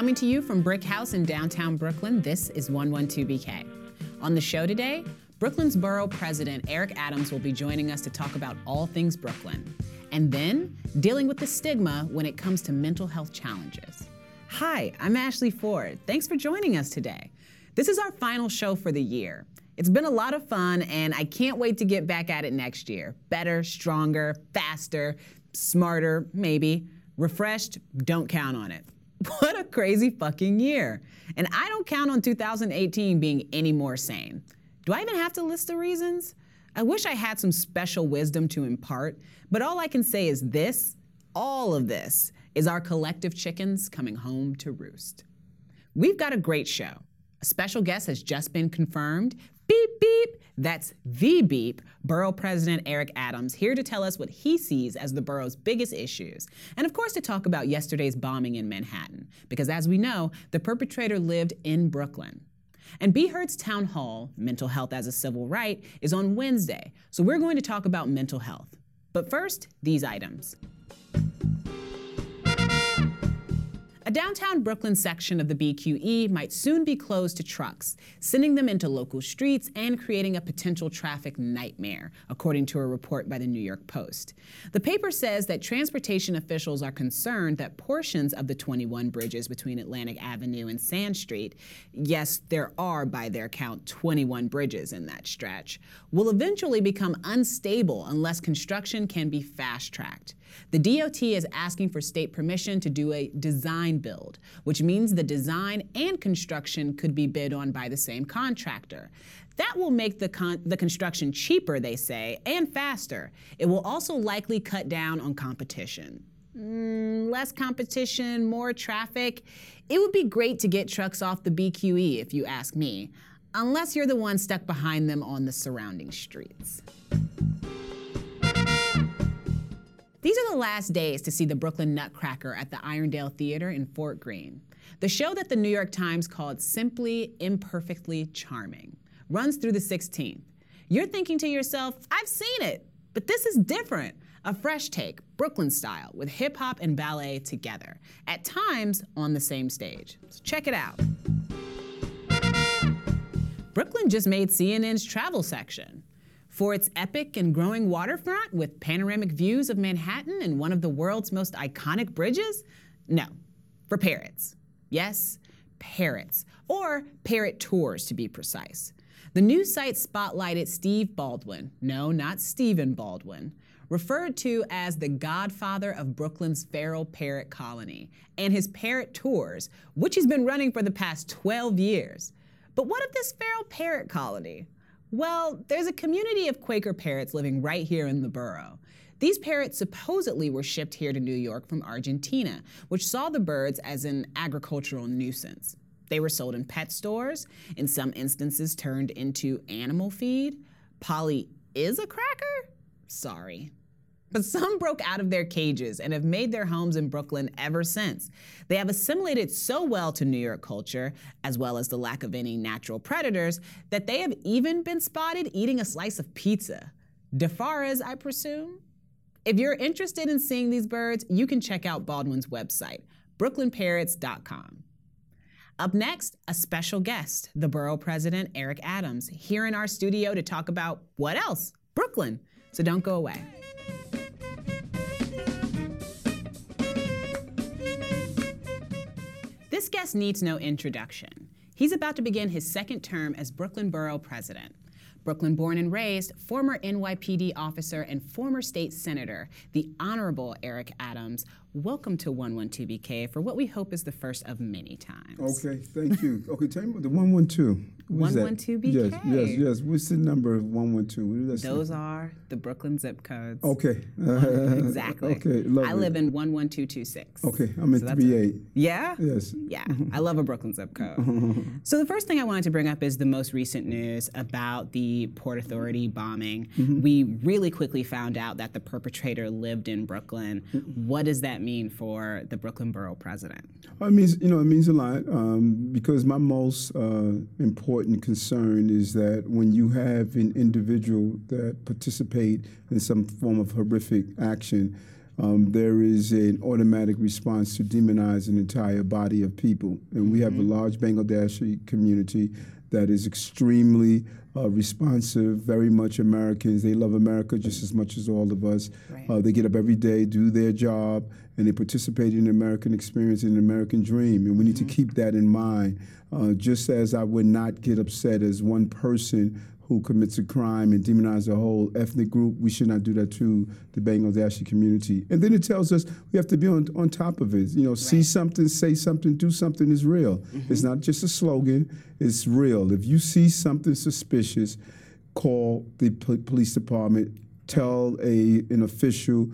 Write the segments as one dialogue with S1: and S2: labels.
S1: Coming to you from Brick House in downtown Brooklyn, this is 112BK. On the show today, Brooklyn's borough president Eric Adams will be joining us to talk about all things Brooklyn, and then dealing with the stigma when it comes to mental health challenges. Hi, I'm Ashley Ford. Thanks for joining us today. This is our final show for the year. It's been a lot of fun, and I can't wait to get back at it next year. Better, stronger, faster, smarter, maybe. Refreshed, don't count on it. What a crazy fucking year. And I don't count on 2018 being any more sane. Do I even have to list the reasons? I wish I had some special wisdom to impart, but all I can say is this all of this is our collective chickens coming home to roost. We've got a great show. A special guest has just been confirmed. Beep, beep. That's the beep. Borough President Eric Adams here to tell us what he sees as the borough's biggest issues. And of course, to talk about yesterday's bombing in Manhattan. Because as we know, the perpetrator lived in Brooklyn. And Be Heard's Town Hall, Mental Health as a Civil Right, is on Wednesday. So we're going to talk about mental health. But first, these items. A downtown Brooklyn section of the BQE might soon be closed to trucks, sending them into local streets and creating a potential traffic nightmare, according to a report by the New York Post. The paper says that transportation officials are concerned that portions of the 21 bridges between Atlantic Avenue and Sand Street, yes, there are by their count 21 bridges in that stretch, will eventually become unstable unless construction can be fast tracked. The DOT is asking for state permission to do a design build, which means the design and construction could be bid on by the same contractor. That will make the, con- the construction cheaper, they say, and faster. It will also likely cut down on competition. Mm, less competition, more traffic. It would be great to get trucks off the BQE, if you ask me, unless you're the one stuck behind them on the surrounding streets. These are the last days to see the Brooklyn Nutcracker at the Irondale Theater in Fort Greene. The show that the New York Times called Simply Imperfectly Charming runs through the 16th. You're thinking to yourself, I've seen it, but this is different. A fresh take, Brooklyn style, with hip hop and ballet together, at times on the same stage. So check it out. Brooklyn just made CNN's travel section. For its epic and growing waterfront with panoramic views of Manhattan and one of the world's most iconic bridges? No, for parrots. Yes, parrots, or parrot tours to be precise. The new site spotlighted Steve Baldwin, no, not Stephen Baldwin, referred to as the godfather of Brooklyn's feral parrot colony, and his parrot tours, which he's been running for the past 12 years. But what of this feral parrot colony? Well, there's a community of Quaker parrots living right here in the borough. These parrots supposedly were shipped here to New York from Argentina, which saw the birds as an agricultural nuisance. They were sold in pet stores, in some instances turned into animal feed. Polly is a cracker? Sorry. But some broke out of their cages and have made their homes in Brooklyn ever since. They have assimilated so well to New York culture, as well as the lack of any natural predators, that they have even been spotted eating a slice of pizza. DeFaras, I presume? If you're interested in seeing these birds, you can check out Baldwin's website, brooklynparrots.com. Up next, a special guest, the borough president, Eric Adams, here in our studio to talk about what else? Brooklyn. So don't go away. This guest needs no introduction. He's about to begin his second term as Brooklyn Borough President. Brooklyn born and raised, former NYPD officer and former state senator, the Honorable Eric Adams. Welcome to 112BK for what we hope is the first of many times.
S2: Okay, thank you. Okay, tell me about the 112. What is that?
S1: 112BK.
S2: Yes, yes, yes. What's the number of 112? What does that
S1: Those are the Brooklyn zip codes.
S2: Okay.
S1: Exactly.
S2: okay.
S1: I live in 11226.
S2: Okay, I'm in
S1: So that's a-
S2: 3-8.
S1: Yeah?
S2: Yes.
S1: Yeah, I love a Brooklyn zip code. so the first thing I wanted to bring up is the most recent news about the Port Authority bombing.
S2: Mm-hmm.
S1: We really quickly found out that the perpetrator lived in Brooklyn. What does that mean for the Brooklyn Borough President?
S2: It means, you know, it means a lot um, because my most uh, important concern is that when you have an individual that participate in some form of horrific action, um, there is an automatic response to demonize an entire body of people. And we have a
S1: Mm-hmm.
S2: large Bangladeshi community that is extremely uh, responsive, very much Americans. They love America just as much as all of us.
S1: Right.
S2: Uh, they get up every day, do their job, and they participate in the American experience and the American dream. And we need to keep that in mind. Uh, just as I would not get upset as one person who commits a crime and demonize a whole ethnic group, we should not do that to the Bangladeshi community. And then it tells us we have to be on, on top of it. You know, see something, say something, do something is real. Mm-hmm. It's not just a slogan, it's real. If you see something suspicious, call the po- police department, tell a an official.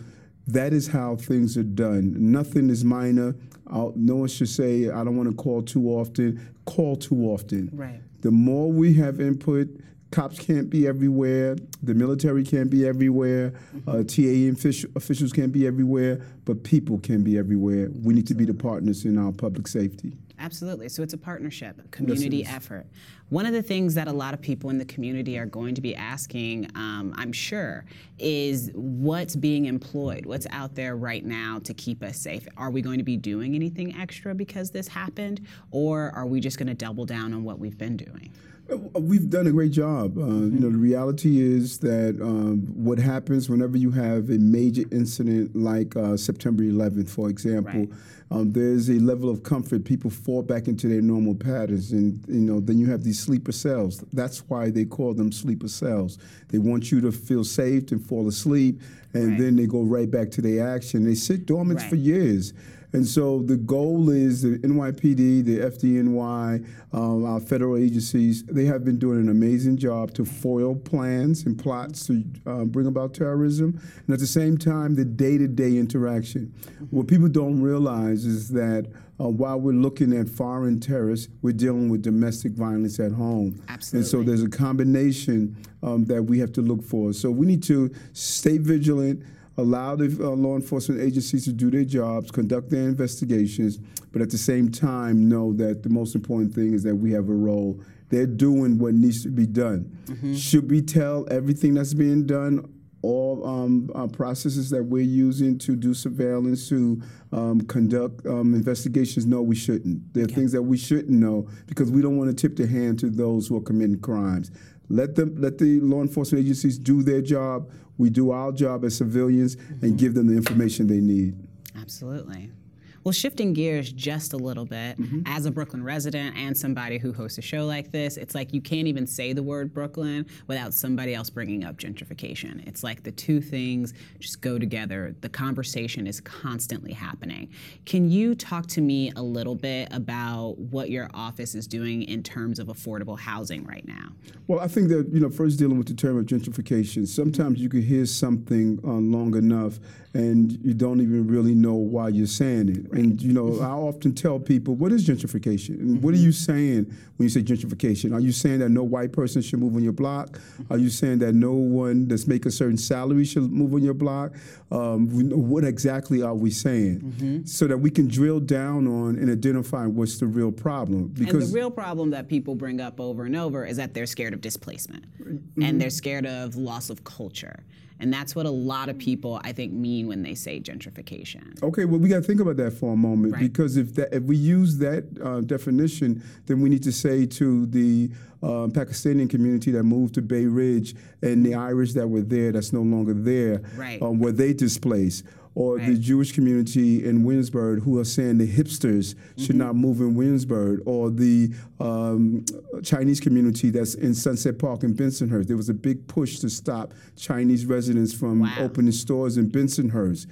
S2: That is how things are done. Nothing is minor. I'll, no one should say, I don't want to call too often. Call too often.
S1: Right.
S2: The more we have input, cops can't be everywhere, the military can't be everywhere, uh, TA official, officials can't be everywhere, but people can be everywhere. We need to be the partners in our public safety.
S1: Absolutely. So it's a partnership, a community
S2: is.
S1: effort. One of the things that a lot of people in the community are going to be asking, um, I'm sure, is what's being employed? What's out there right now to keep us safe? Are we going to be doing anything extra because this happened? Or are we just going to double down on what we've been doing?
S2: We've done a great job. Uh, You know, the reality is that um, what happens whenever you have a major incident like uh, September 11th, for example,
S1: Right.
S2: um, there's a level of comfort. People fall back into their normal patterns, and you know, then you have these sleeper cells. That's why they call them sleeper cells. They want you to feel safe and fall asleep, and
S1: Right.
S2: then they go right back to their action. They sit dormant
S1: Right.
S2: for years. And so the goal is the NYPD, the FDNY, um, our federal agencies, they have been doing an amazing job to foil plans and plots to uh, bring about terrorism. And at the same time, the day to day interaction. What people don't realize is that uh, while we're looking at foreign terrorists, we're dealing with domestic violence at home. Absolutely. And so there's a combination um, that we have to look for. So we need to stay vigilant allow the uh, law enforcement agencies to do their jobs, conduct their investigations, but at the same time know that the most important thing is that we have a role. They're doing what needs to be done. Should we tell everything that's being done? All um, uh, processes that we're using to do surveillance, to um, conduct um, investigations, no, we shouldn't. There are things that we shouldn't know because we don't want to tip the hand to those who are committing crimes. Let them, let the law enforcement agencies do their job. We do our job as civilians and mm-hmm. give them the information they need.
S1: Absolutely. Well, shifting gears just a little bit, as a Brooklyn resident and somebody who hosts a show like this, it's like you can't even say the word Brooklyn without somebody else bringing up gentrification. It's like the two things just go together. The conversation is constantly happening. Can you talk to me a little bit about what your office is doing in terms of affordable housing right now?
S2: Well, I think that you know, first dealing with the term of gentrification. Sometimes you can hear something uh, long enough, and you don't even really know why you're saying it. And you know, I often tell people, "What is gentrification? And what are you mm-hmm. saying when you say gentrification? Are you saying that no white person should move on your block? Are you saying that no one that's making a certain salary should move on your block? Um, what exactly are we saying, mm-hmm. so that we can drill down on and identify what's the real problem?
S1: And the real problem that people bring up over and over is that they're scared of displacement mm-hmm. and they're scared of loss of culture. And that's what a lot of people, I think, mean when they say gentrification.
S2: Okay, well, we got to think about that for a moment
S1: Right.
S2: because if that if we use that uh, definition, then we need to say to the uh, Pakistani community that moved to Bay Ridge and the Irish that were there that's no longer there,
S1: Right.
S2: um, were they displaced? Or the Jewish community in Williamsburg who are saying the hipsters should
S1: Mm-hmm.
S2: not move in Williamsburg, or the um, Chinese community that's in Sunset Park in Bensonhurst. There was a big push to stop Chinese residents from
S1: Wow.
S2: opening stores in Bensonhurst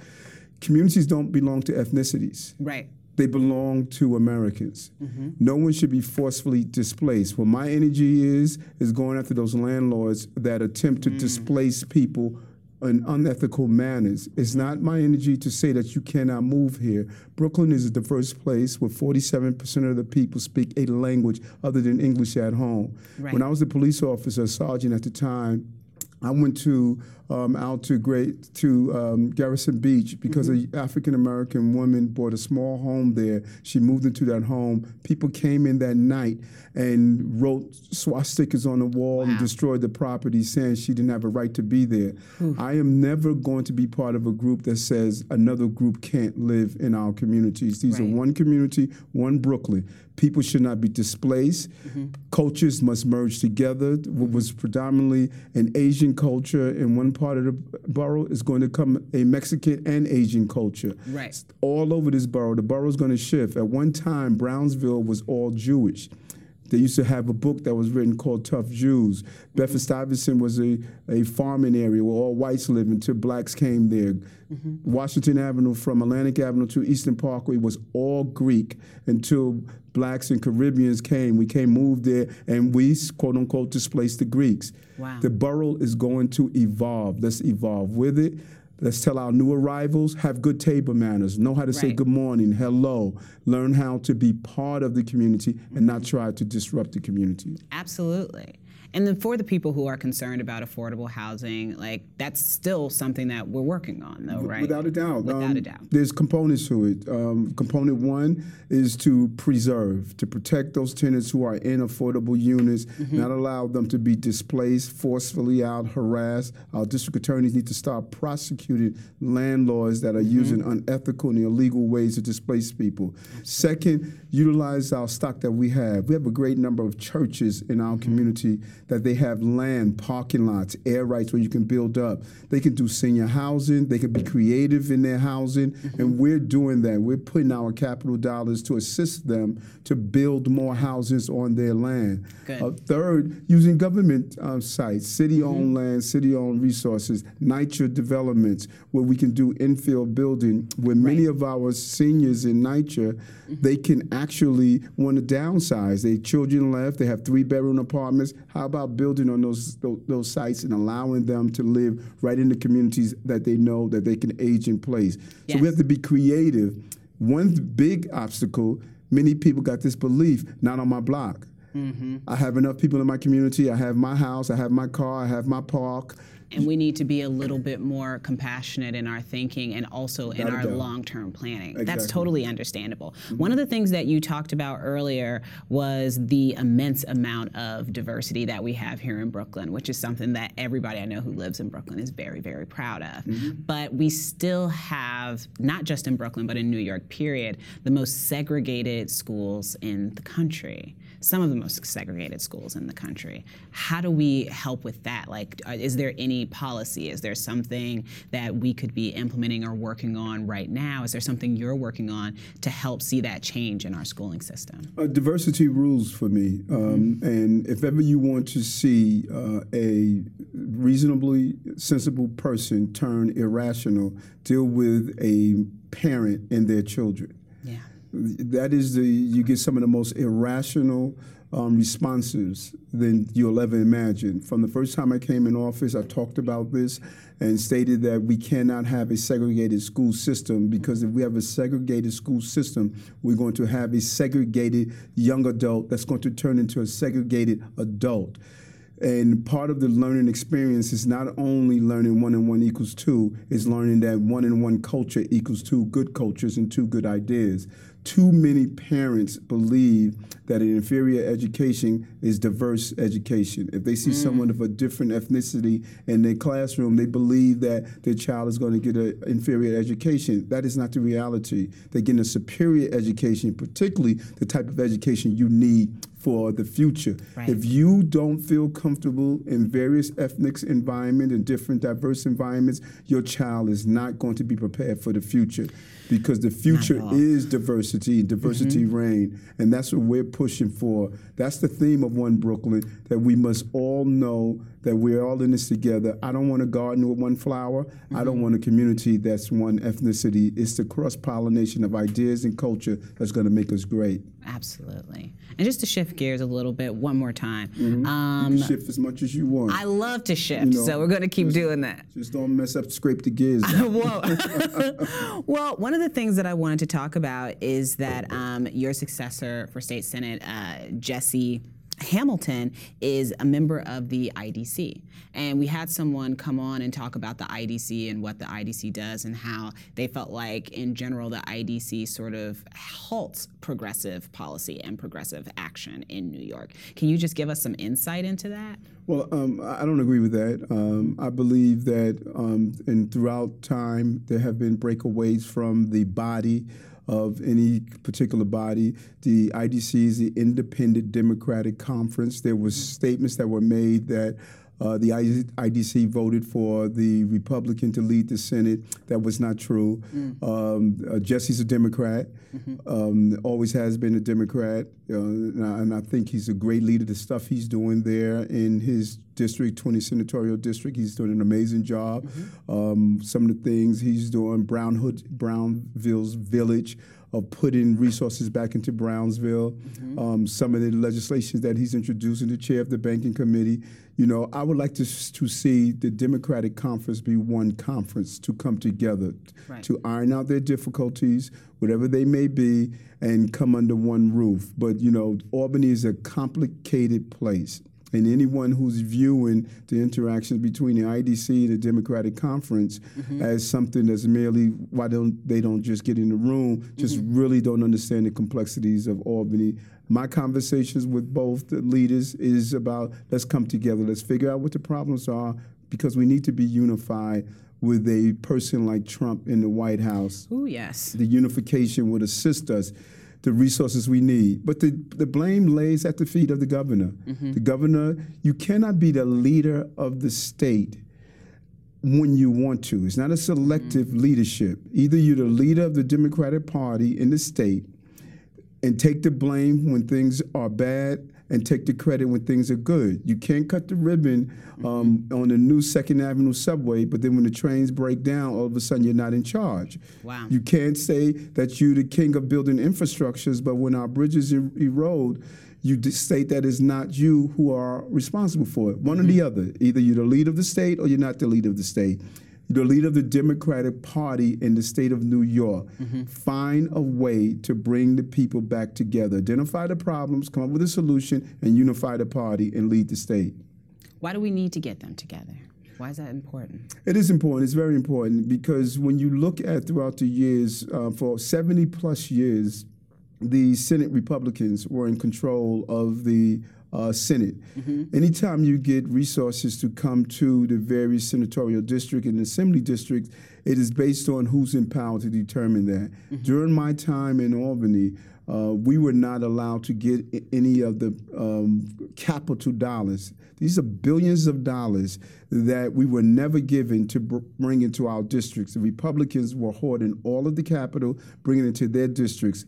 S2: communities don't belong to ethnicities.
S1: Right.
S2: They belong to Americans. No one should be forcefully displaced. What my energy is is going after those landlords that attempt to displace people in unethical manners. It's not my energy to say that you cannot move here. Brooklyn is a diverse place where 47% of the people speak a language other than English at home.
S1: Right.
S2: When I was a police officer, a sergeant at the time, I went to um, out to great to um, Gerritsen Beach because mm-hmm. an African American woman bought a small home there. She moved into that home. People came in that night and wrote swastikas on the wall wow. and destroyed the property, saying she didn't have a right to be there. I am never going to be part of a group that says another group can't live in our communities. These right. are one community, one Brooklyn. People should not be displaced. Mm-hmm. Cultures must merge together. What was predominantly an Asian culture in one part of the borough is going to come a Mexican and Asian culture.
S1: Right.
S2: All over this borough. The borough is going to shift. At one time, Brownsville was all Jewish. They used to have a book that was written called Tough Jews. Mm-hmm. Bedford Stuyvesant was a, a farming area where all whites lived until blacks came there. Mm-hmm. Washington Avenue from Atlantic Avenue to Eastern Parkway was all Greek until blacks and Caribbeans came. We came, moved there, and we, quote unquote, displaced the Greeks.
S1: Wow.
S2: The borough is going to evolve. Let's evolve with it. Let's tell our new arrivals, have good table manners, know how to right. say good morning, hello, learn how to be part of the community and not mm-hmm. try to disrupt the community.
S1: Absolutely. And then for the people who are concerned about affordable housing, like that's still something that we're working on, though, right?
S2: Without a doubt.
S1: Without um, a doubt.
S2: There's components to it. Um, component one is to preserve, to protect those tenants who are in affordable units, mm-hmm. not allow them to be displaced, forcefully out, harassed. Our district attorneys need to start prosecuting landlords that are mm-hmm. using unethical and illegal ways to displace people. Absolutely. Second, utilize our stock that we have. We have a great number of churches in our mm-hmm. community that they have land, parking lots, air rights where you can build up. They can do senior housing, they can be creative in their housing, mm-hmm. and we're doing that. We're putting our capital dollars to assist them to build more houses on their land.
S1: Uh,
S2: third, using government uh, sites, city owned mm-hmm. land, city owned resources, NYCHA developments, where we can do infill building, where right. many of our seniors in NYCHA, mm-hmm. they can actually want to downsize. Their children left, they have three bedroom apartments. How about building on those, those, those sites and allowing them to live right in the communities that they know that they can age in place? Yes. So we have to be creative. One big obstacle, many people got this belief, not on my block. Mm-hmm. I have enough people in my community. I have my house. I have my car. I have my park
S1: and we need to be a little bit more compassionate in our thinking and also in our long-term planning. Exactly. That's totally understandable. Mm-hmm. One of the things that you talked about earlier was the immense amount of diversity that we have here in Brooklyn, which is something that everybody I know who lives in Brooklyn is very, very proud of. Mm-hmm. But we still have, not just in Brooklyn, but in New York, period, the most segregated schools in the country some of the most segregated schools in the country. How do we help with that? Like, uh, is there any policy? Is there something that we could be implementing or working on right now? Is there something you're working on to help see that change in our schooling system?
S2: Uh, diversity rules for me. Um, mm-hmm. And if ever you want to see uh, a reasonably sensible person turn irrational, deal with a parent and their children that is the you get some of the most irrational um, responses than you'll ever imagine. From the first time I came in office, I talked about this and stated that we cannot have a segregated school system because if we have a segregated school system, we're going to have a segregated young adult that's going to turn into a segregated adult. And part of the learning experience is not only learning one and one equals two, is learning that one and one culture equals two good cultures and two good ideas too many parents believe that an inferior education is diverse education. If they see mm. someone of a different ethnicity in their classroom, they believe that their child is going to get an inferior education. That is not the reality. They're getting a superior education, particularly the type of education you need for the future. Right. If you don't feel comfortable in various ethnic environments and different diverse environments, your child is not going to be prepared for the future because the future is diversity, diversity mm-hmm. reign, and that's what we're pushing for. That's the theme of One Brooklyn that we must all know that we're all in this together. I don't want a garden with one flower. Mm-hmm. I don't mm-hmm. want a community that's one ethnicity. It's the cross pollination of ideas and culture that's going to make us great.
S1: Absolutely. And just to shift gears a little bit, one more time.
S2: Mm-hmm. Um, shift as much as you want.
S1: I love to shift, you know, so we're going to keep
S2: just,
S1: doing that.
S2: Just don't mess up, scrape the gears.
S1: well, one of the things that I wanted to talk about is that um, your successor for state senate, uh, Jesse Hamilton is a member of the IDC. And we had someone come on and talk about the IDC and what the IDC does and how they felt like, in general, the IDC sort of halts progressive policy and progressive action in New York. Can you just give us some insight into that?
S2: Well, um, I don't agree with that. Um, I believe that um, and throughout time there have been breakaways from the body of any particular body. The IDC is the Independent Democratic Conference. There was statements that were made that uh, the IDC voted for the Republican to lead the Senate. That was not true. Mm. Um, uh, Jesse's a Democrat, mm-hmm. um, always has been a Democrat, uh, and, I, and, I, think he's a great leader. The stuff he's doing there in his district, 20 senatorial district, he's doing an amazing job. Mm-hmm. Um, some of the things he's doing, Brown Hood, Brownville's Village of putting resources back into Brownsville. Mm-hmm. Um, some of the legislation that he's introducing, the chair of the banking committee. You know, I would like to to see the Democratic conference be one conference to come together right. to iron out their difficulties, whatever they may be, and come under one roof. But you know, Albany is a complicated place and anyone who's viewing the interactions between the IDC and the Democratic Conference mm-hmm. as something that's merely why don't they don't just get in the room, just mm-hmm. really don't understand the complexities of Albany. My conversations with both the leaders is about let's come together, let's figure out what the problems are because we need to be unified with a person like Trump in the White House.
S1: Oh yes.
S2: The unification would assist us the resources we need. But the, the blame lays at the feet of the governor. Mm-hmm. The governor, you cannot be the leader of the state when you want to. It's not a selective mm-hmm. leadership. Either you're the leader of the Democratic Party in the state and take the blame when things are bad and take the credit when things are good. You can't cut the ribbon um, mm-hmm. on the new Second Avenue subway, but then when the trains break down, all of a sudden you're not in charge.
S1: Wow.
S2: You can't say that you're the king of building infrastructures, but when our bridges er- erode, you state that it's not you who are responsible for it. One mm-hmm. or the other. Either you're the leader of the state or you're not the leader of the state the leader of the Democratic Party in the state of New York, mm-hmm. find a way to bring the people back together, identify the problems, come up with a solution, and unify the party and lead the state.
S1: Why do we need to get them together? Why is that important?
S2: It is important. It's very important because when you look at throughout the years, uh, for 70 plus years, the Senate Republicans were in control of the uh, Senate. Mm-hmm. Anytime you get resources to come to the various senatorial district and assembly districts, it is based on who's in power to determine that. Mm-hmm. During my time in Albany, uh, we were not allowed to get any of the um, capital dollars. These are billions of dollars that we were never given to br- bring into our districts. The Republicans were hoarding all of the capital, bringing it to their districts.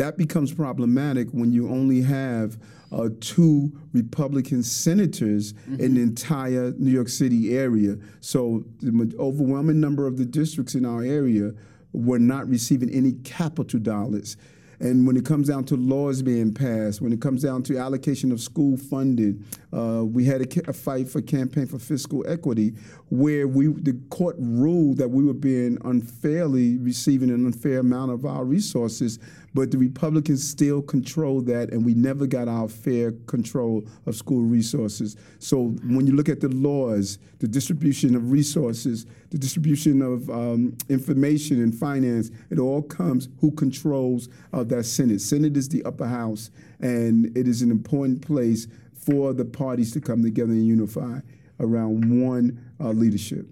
S2: That becomes problematic when you only have uh, two Republican senators mm-hmm. in the entire New York City area. So the overwhelming number of the districts in our area were not receiving any capital dollars. And when it comes down to laws being passed, when it comes down to allocation of school funding, uh, we had a, a, fight for campaign for fiscal equity, where we the court ruled that we were being unfairly receiving an unfair amount of our resources but the Republicans still control that, and we never got our fair control of school resources. So when you look at the laws, the distribution of resources, the distribution of um, information and finance, it all comes who controls uh, that Senate. Senate is the upper house, and it is an important place for the parties to come together and unify around one uh, leadership.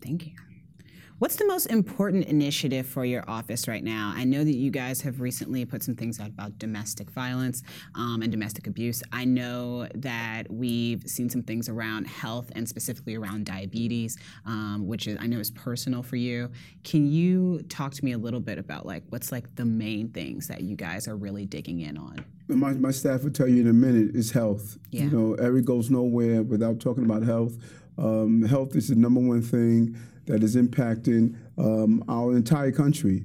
S1: Thank you. What's the most important initiative for your office right now? I know that you guys have recently put some things out about domestic violence um, and domestic abuse. I know that we've seen some things around health and specifically around diabetes, um, which is I know is personal for you. Can you talk to me a little bit about like what's like the main things that you guys are really digging in on?
S2: My, my staff will tell you in a minute is health.
S1: Yeah.
S2: You know, Eric goes nowhere without talking about health. Um, health is the number one thing that is impacting um, our entire country.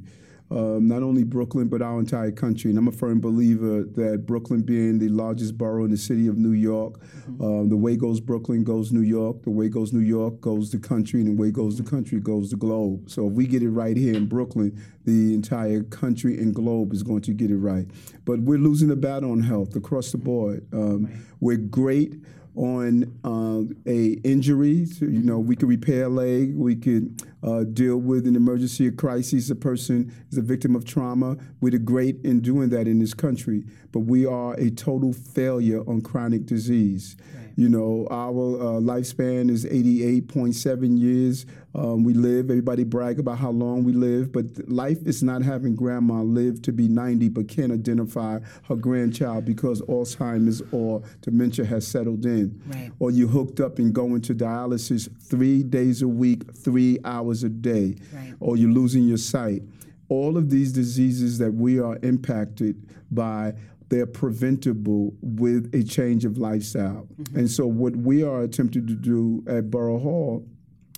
S2: um, not only Brooklyn, but our entire country. And I'm a firm believer that Brooklyn being the largest borough in the city of New York, mm-hmm. um, the way goes Brooklyn goes New York, the way goes New York goes the country, and the way goes the country goes the globe. So if we get it right here in Brooklyn, the entire country and globe is going to get it right. But we're losing the battle on health across the board. Um. We're great on uh, a injury. So, you know, we could repair a leg. We could uh, deal with an emergency or crisis. A person is a victim of trauma. We're great in doing that in this country, but we are a total failure on chronic disease. Right. You know, our uh, lifespan is 88.7 years. Um, we live. Everybody brag about how long we live, but life is not having grandma live to be 90 but can't identify her grandchild because Alzheimer's or dementia has settled in. Right. Or you hooked up and going to dialysis three days a week, three hours a day. Right. Or you're losing your sight. All of these diseases that we are impacted by they're preventable with a change of lifestyle. Mm-hmm. And so, what we are attempting to do at Borough Hall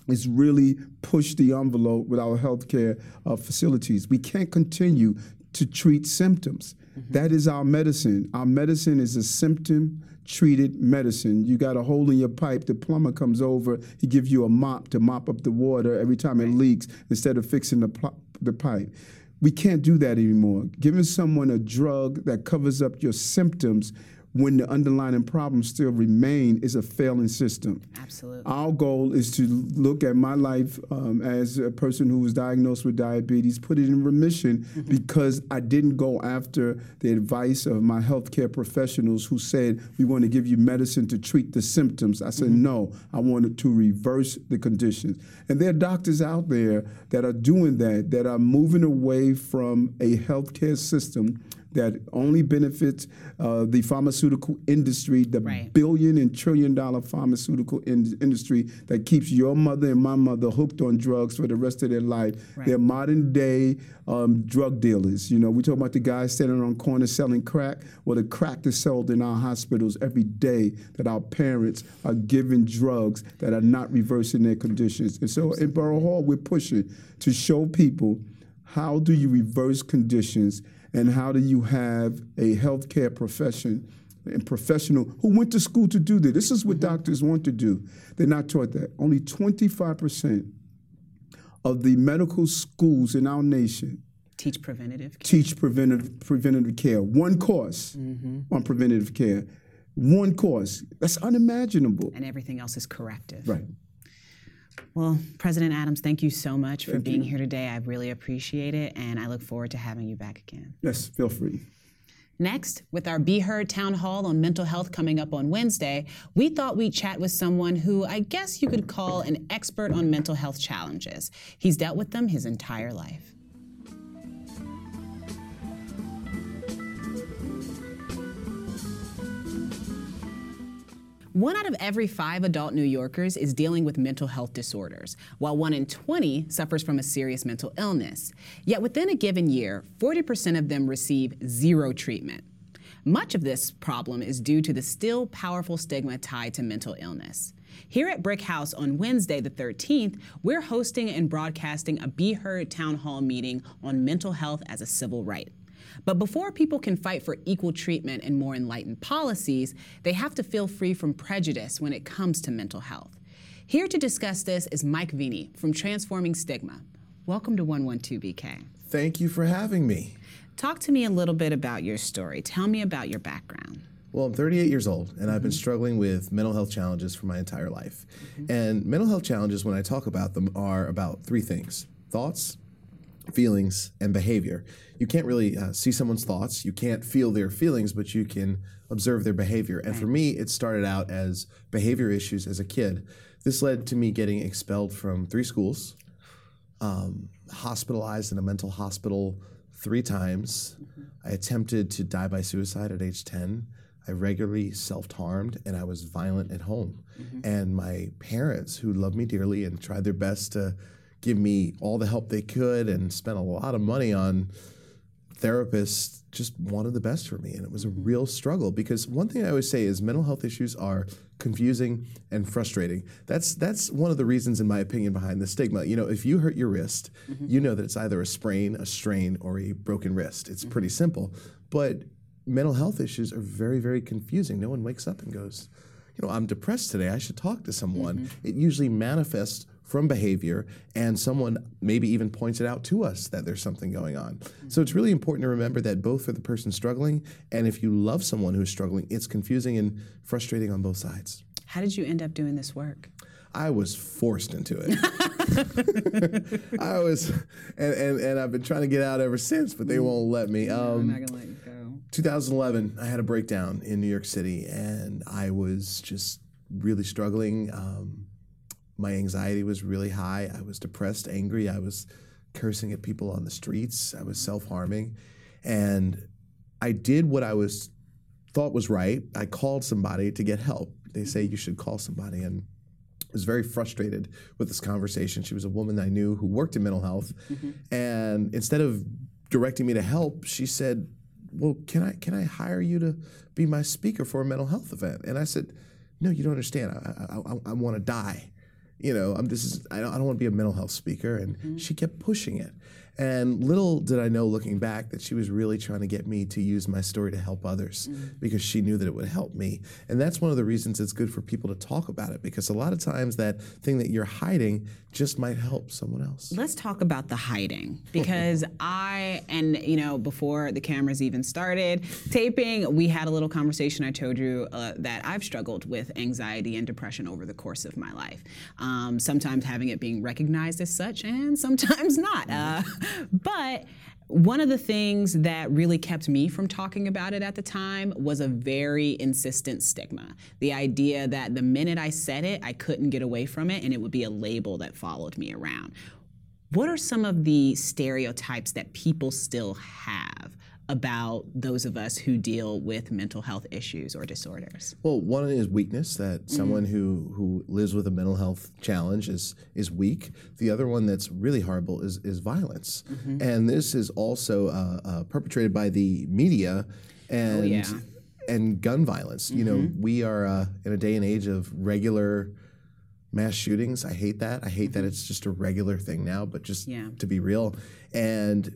S2: is really push the envelope with our healthcare uh, facilities. We can't continue to treat symptoms. Mm-hmm. That is our medicine. Our medicine is a symptom treated medicine. You got a hole in your pipe, the plumber comes over, he gives you a mop to mop up the water every time it leaks instead of fixing the, pl- the pipe. We can't do that anymore. Giving someone a drug that covers up your symptoms when the underlying problems still remain is a failing system.
S1: Absolutely.
S2: Our goal is to look at my life um, as a person who was diagnosed with diabetes, put it in remission mm-hmm. because I didn't go after the advice of my healthcare professionals who said, we want to give you medicine to treat the symptoms. I said, mm-hmm. no, I wanted to reverse the conditions. And there are doctors out there that are doing that, that are moving away from a healthcare system that only benefits uh, the pharmaceutical industry, the right. billion and trillion dollar pharmaceutical in- industry that keeps your mother and my mother hooked on drugs for the rest of their life. Right. They're modern day um, drug dealers. You know, we talk about the guys standing on corners selling crack. Well, the crack is sold in our hospitals every day that our parents are given drugs that are not reversing their conditions. And so in Borough Hall, we're pushing to show people how do you reverse conditions and how do you have a healthcare profession and professional who went to school to do this? This is what mm-hmm. doctors want to do. They're not taught that. Only 25% of the medical schools in our nation
S1: teach preventative care.
S2: Teach preventative preventative care. One course mm-hmm. on preventative care. One course. That's unimaginable.
S1: And everything else is corrective.
S2: Right.
S1: Well, President Adams, thank you so much for being you. here today. I really appreciate it, and I look forward to having you back again.
S2: Yes, feel free.
S1: Next, with our Be Heard Town Hall on mental health coming up on Wednesday, we thought we'd chat with someone who I guess you could call an expert on mental health challenges. He's dealt with them his entire life. One out of every five adult New Yorkers is dealing with mental health disorders, while one in 20 suffers from a serious mental illness. Yet within a given year, 40% of them receive zero treatment. Much of this problem is due to the still powerful stigma tied to mental illness. Here at Brick House on Wednesday, the 13th, we're hosting and broadcasting a Be Heard town hall meeting on mental health as a civil right. But before people can fight for equal treatment and more enlightened policies, they have to feel free from prejudice when it comes to mental health. Here to discuss this is Mike Veny from Transforming Stigma. Welcome to 112 BK.
S3: Thank you for having me.
S1: Talk to me a little bit about your story. Tell me about your background.
S3: Well, I'm 38 years old, and mm-hmm. I've been mm-hmm. struggling with mental health challenges for my entire life. Mm-hmm. And mental health challenges, when I talk about them, are about three things thoughts, feelings, and behavior. You can't really uh, see someone's thoughts, you can't feel their feelings, but you can observe their behavior. And right. for me, it started out as behavior issues as a kid. This led to me getting expelled from three schools, um, hospitalized in a mental hospital three times. Mm-hmm. I attempted to die by suicide at age 10. I regularly self harmed and I was violent at home. Mm-hmm. And my parents, who loved me dearly and tried their best to give me all the help they could and spent a lot of money on therapists just wanted the best for me, and it was a mm-hmm. real struggle because one thing I always say is mental health issues are confusing and frustrating. That's that's one of the reasons, in my opinion, behind the stigma. You know, if you hurt your wrist, mm-hmm. you know that it's either a sprain, a strain, or a broken wrist. It's mm-hmm. pretty simple, but mental health issues are very, very confusing. No one wakes up and goes, you know, I'm depressed today. I should talk to someone. It usually manifests from behavior, and someone maybe even points it out to us that there's something going on. So it's really important to remember that both for the person struggling and if you love someone who's struggling, it's confusing and frustrating on both sides.
S1: How did you end up doing this work?
S3: I was forced into it. I was, and, and, and I've been trying to get out ever since, but they won't let me. Um,
S1: not gonna let you go.
S3: 2011, I had a breakdown in New York City, and I was just really struggling. Um, my anxiety was really high. I was depressed, angry. I was cursing at people on the streets. I was self-harming, and I did what I was thought was right. I called somebody to get help. They say you should call somebody, and I was very frustrated with this conversation. She was a woman I knew who worked in mental health, mm-hmm. and instead of directing me to help, she said, "Well, can I can I hire you to be my speaker for a mental health event?" And I said, "No, you don't understand. I I, I, I want to die. You know, I'm this is I don't, I don't want to be a mental health speaker." And mm-hmm. she kept pushing it. And little did I know, looking back, that she was really trying to get me to use my story to help others because she knew that it would help me. And that's one of the reasons it's good for people to talk about it because a lot of times that thing that you're hiding just might help someone else.
S1: Let's talk about the hiding because I, and you know, before the cameras even started taping, we had a little conversation. I told you uh, that I've struggled with anxiety and depression over the course of my life. Um, sometimes having it being recognized as such, and sometimes not. Uh, but one of the things that really kept me from talking about it at the time was a very insistent stigma. The idea that the minute I said it, I couldn't get away from it and it would be a label that followed me around. What are some of the stereotypes that people still have about those of us who deal with mental health issues or disorders?
S3: Well, one is weakness that someone who who lives with a mental health challenge is is weak. The other one that's really horrible is is violence, and this is also uh, uh, perpetrated by the media and
S1: yeah.
S3: and gun violence. You know, we are uh, in a day and age of regular mass shootings. I hate that. I hate that it's just a regular thing now. But just
S1: Yeah.
S3: to be real and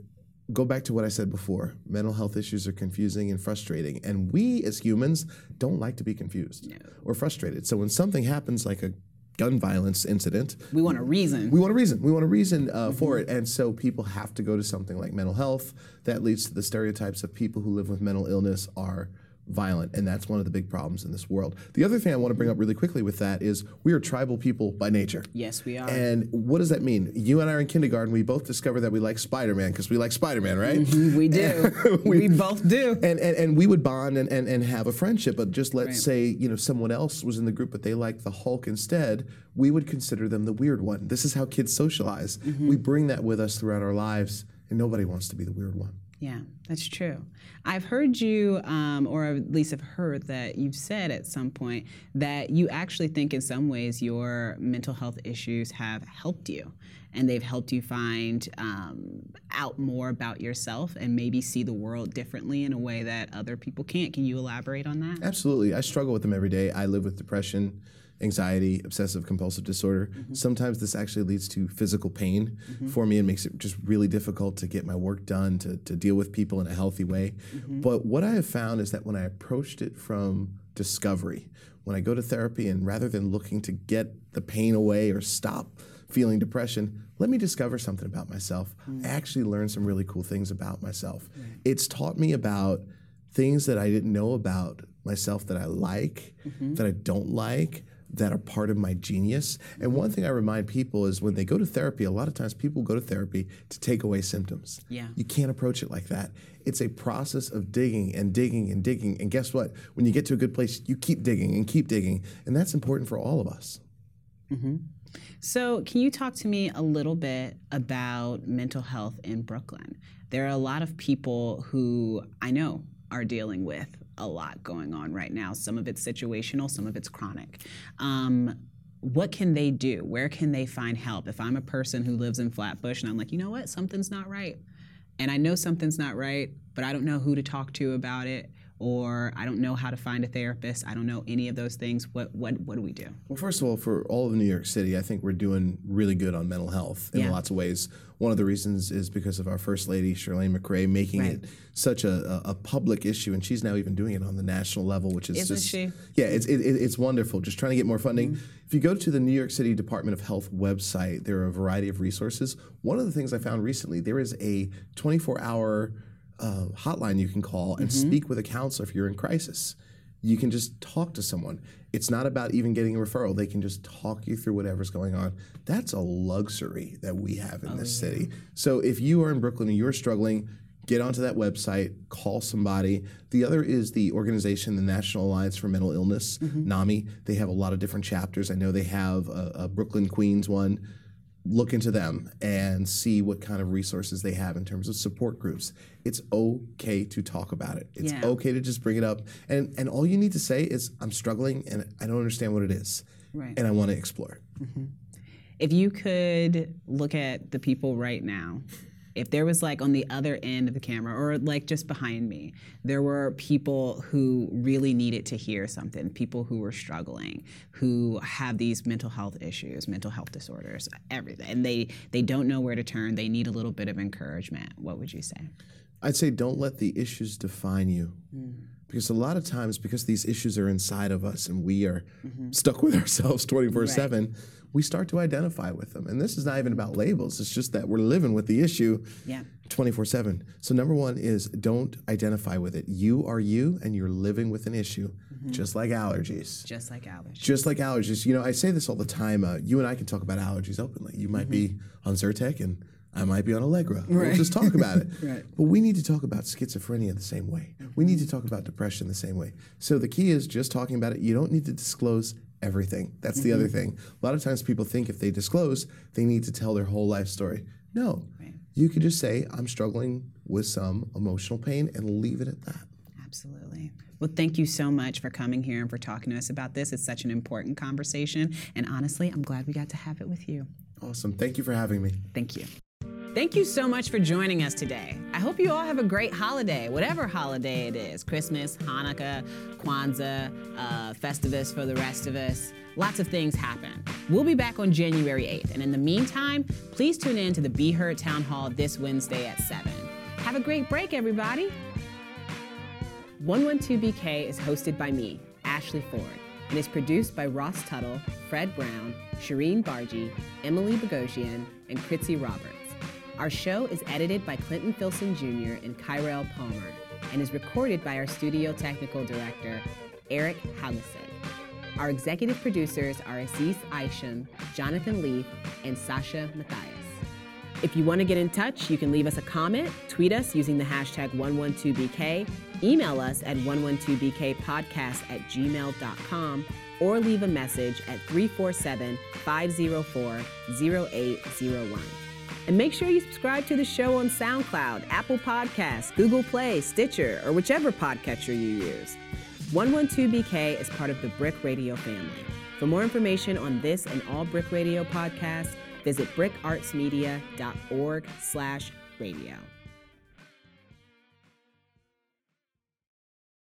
S3: go back to what I said before. Mental health issues are confusing and frustrating, and we as humans don't like to be confused or frustrated. So when something happens like a gun violence incident,
S1: We want a reason.
S3: we want a reason. We want a reason uh, for it, and so people have to go to something like mental health. That leads to the stereotypes of people who live with mental illness are violent, and that's one of the big problems in this world. The other thing I want to bring up really quickly with that is we are tribal people by nature.
S1: yes, we are.
S3: And what does that mean? You and I are in kindergarten. We both discover that we like Spider Man because we like Spider Man, right?
S1: Mm-hmm, we do. we, both do.
S3: And, and and we would bond and, and, and have a friendship, but just let's say, you know, someone else was in the group but they liked the Hulk instead, we would consider them the weird one. This is how kids socialize. Mm-hmm. We bring that with us throughout our lives, and nobody wants to be the weird one.
S1: Yeah, that's true. I've heard you, um, or at least have heard that you've said at some point that you actually think in some ways your mental health issues have helped you and they've helped you find um, out more about yourself and maybe see the world differently in a way that other people can't. Can you elaborate on that?
S3: Absolutely. I struggle with them every day. I live with depression, anxiety, obsessive compulsive disorder. Mm-hmm. Sometimes this actually leads to physical pain mm-hmm. for me and makes it just really difficult to get my work done, to, to deal with people in a healthy way. Mm-hmm. But what I have found is that when I approached it from discovery, when I go to therapy and rather than looking to get the pain away or stop feeling depression, let me discover something about myself. Mm. I actually learned some really cool things about myself. Mm. It's taught me about things that I didn't know about myself that I like, that I don't like, that are part of my genius. And one thing I remind people is when they go to therapy, a lot of times people go to therapy to take away symptoms.
S1: Yeah.
S3: You can't approach it like that. It's a process of digging and digging and digging. And guess what? When you get to a good place, you keep digging and keep digging. And that's important for all of us. Mm-hmm.
S1: So, can you talk to me a little bit about mental health in Brooklyn? There are a lot of people who I know are dealing with a lot going on right now. Some of it's situational, some of it's chronic. Um, what can they do? Where can they find help? If I'm a person who lives in Flatbush and I'm like, you know what, something's not right. and I know something's not right, but I don't know who to talk to about it, or I don't know how to find a therapist. I don't know any of those things. What what what do we do?
S3: Well, first of all, for all of New York City, I think we're doing really good on mental health in
S1: Yeah.
S3: lots of ways. One of the reasons is because of our First Lady, Chirlane McCray, making
S1: Right.
S3: it such a, a, public issue, and she's now even doing it on the national level, which is
S1: Isn't
S3: just
S1: she?
S3: yeah, it's it, it- it's wonderful. Just trying to get more funding. Mm-hmm. If you go to the New York City Department of Health website, there are a variety of resources. One of the things I found recently, there is a 24-hour uh, hotline you can call and speak with a counselor if you're in crisis. You can just talk to someone. It's not about even getting a referral. They can just talk you through whatever's going on. That's a luxury that we have in this city. So if you are in Brooklyn and you're struggling, get onto that website, call somebody. The other is the organization, the National Alliance for Mental Illness, NAMI. They have a lot of different chapters. I know they have a, a Brooklyn Queens one. Look into them and see what kind of resources they have in terms of support groups. It's okay to talk about it. It's
S1: Yeah.
S3: okay to just bring it up. And and all you need to say is I'm struggling and I don't understand what it is.
S1: Right.
S3: And I want to explore it. Mm-hmm.
S1: If you could look at the people right now, if there was like on the other end of the camera or like just behind me, there were people who really needed to hear something, people who were struggling, who have these mental health issues, mental health disorders, everything, and they they don't know where to turn. They need a little bit of encouragement. What would you say?
S3: I'd say don't let the issues define you. Mm. Because a lot of times, because these issues are inside of us and we are mm-hmm. stuck with ourselves 24 7, we start to identify with them. And this is not even about labels, it's just that we're living with the issue
S1: Yeah.
S3: 24 7. So, number one is don't identify with it. You are you and you're living with an issue, mm-hmm. just like allergies.
S1: Just like allergies.
S3: Just like allergies. You know, I say this all the time. Uh, you and I can talk about allergies openly. You might mm-hmm. be on Zyrtec and I might be on Allegra. We'll just talk about it.
S1: Right.
S3: But we need to talk about schizophrenia the same way. We need mm-hmm. to talk about depression the same way. So the key is just talking about it. You don't need to disclose everything. That's the other mm-hmm. thing. A lot of times people think if they disclose, they need to tell their whole life story. No. You could just say, I'm struggling with some emotional pain and leave it at that.
S1: Absolutely. Well, thank you so much for coming here and for talking to us about this. It's such an important conversation. And honestly, I'm glad we got to have it with you.
S3: Awesome. Thank you for having me.
S1: Thank you. Thank you so much for joining us today. I hope you all have a great holiday, whatever holiday it is Christmas, Hanukkah, Kwanzaa, uh, Festivus for the rest of us. Lots of things happen. We'll be back on January 8th. And in the meantime, please tune in to the Be Heard Town Hall this Wednesday at 7. Have a great break, everybody. 112BK is hosted by me, Ashley Ford, and is produced by Ross Tuttle, Fred Brown, Shireen Bargy, Emily Bogosian, and Kritzy Roberts. Our show is edited by Clinton Filson Jr. and Kyrell Palmer and is recorded by our studio technical director, Eric Hallisig. Our executive producers are Aziz Isham, Jonathan Leaf, and Sasha Matthias. If you want to get in touch, you can leave us a comment, tweet us using the hashtag 112BK, email us at 112BKpodcast at gmail.com, or leave a message at 347 504 0801. And make sure you subscribe to the show on SoundCloud, Apple Podcasts, Google Play, Stitcher, or whichever podcatcher you use. 112BK is part of the BRIC Radio family. For more information on this and all BRIC Radio podcasts, visit bricartsmedia.org slash radio.